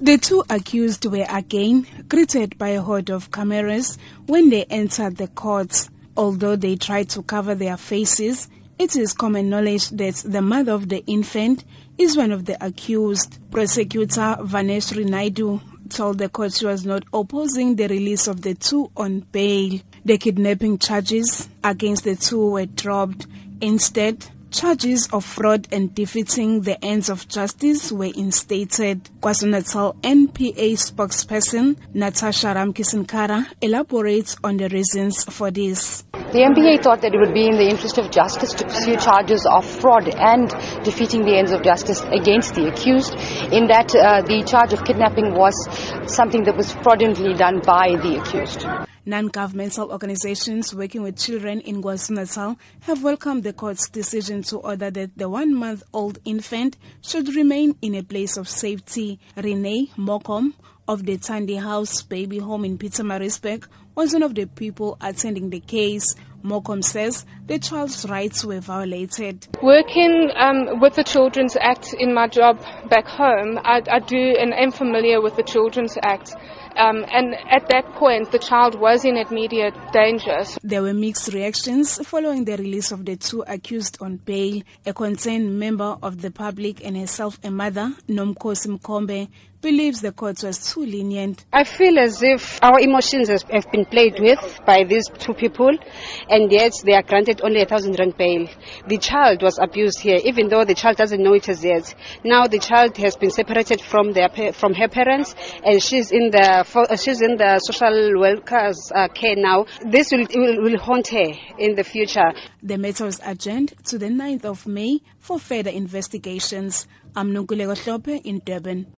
The two accused were again greeted by a horde of cameras when they entered the court. Although they tried to cover their faces, it is common knowledge that the mother of the infant is one of the accused. Prosecutor Vaneshri Naidu told the court she was not opposing the release of the two on bail. The kidnapping charges against the two were dropped. Instead, Charges of fraud and defeating the ends of justice were instated. KwaZulu-Natal NPA spokesperson Natasha Ramkisson-Kara elaborates on the reasons for this. The NPA thought that it would be in the interest of justice to pursue charges of fraud and defeating the ends of justice against the accused, in that uh, the charge of kidnapping was something that was fraudulently done by the accused. Non-governmental organizations working with children in KwaZulu-Natal have welcomed the court's decision to order that the one-month-old infant should remain in a place of safety. Renee Mokom of the Tandy House Baby Home in Pietermaritzburg was one of the people attending the case. Mokom says the child's rights were violated. Working um, with the Children's Act in my job back home, I, I do and am familiar with the Children's Act. Um, and at that point, the child was in immediate danger. There were mixed reactions following the release of the two accused on bail. A concerned member of the public and herself a mother, Nomkosi Mkombe, believes the court was too lenient. I feel as if our emotions have been played with by these two people, and yet they are granted only a thousand rand bail. The child was abused here, even though the child doesn't know it as yet. Now the child has been separated from their from her parents, and she's in the she's in the social workers uh, care now. This will, will will haunt her in the future. The matter was adjourned to the 9th of May for further investigations. I'm Nonkululeko Hlope in Durban.